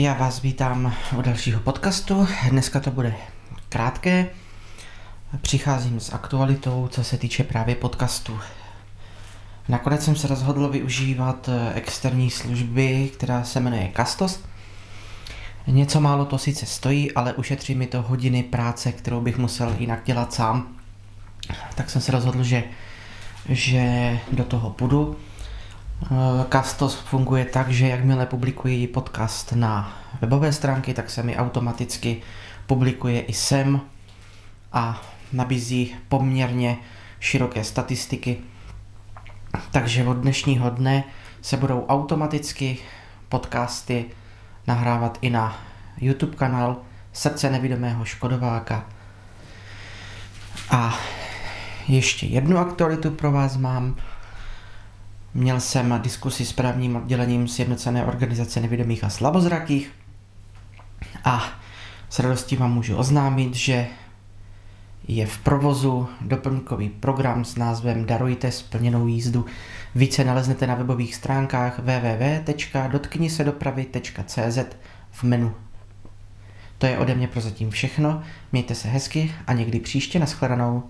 Já vás vítám u dalšího podcastu. Dneska to bude krátké. Přicházím s aktualitou, co se týče právě podcastu. Nakonec jsem se rozhodl využívat externí služby, která se jmenuje Castos. Něco málo to sice stojí, ale ušetří mi to hodiny práce, kterou bych musel jinak dělat sám. Tak jsem se rozhodl, že, že do toho půjdu. Castos funguje tak, že jakmile publikuji podcast na webové stránky, tak se mi automaticky publikuje i sem a nabízí poměrně široké statistiky. Takže od dnešního dne se budou automaticky podcasty nahrávat i na YouTube kanál Srdce nevidomého Škodováka. A ještě jednu aktualitu pro vás mám. Měl jsem diskusi s právním oddělením Sjednocené organizace nevidomých a slabozrakých a s radostí vám můžu oznámit, že je v provozu doplňkový program s názvem Darujte splněnou jízdu. Více naleznete na webových stránkách www.dotknisedopravy.cz v menu. To je ode mě prozatím všechno, mějte se hezky a někdy příště nashledanou.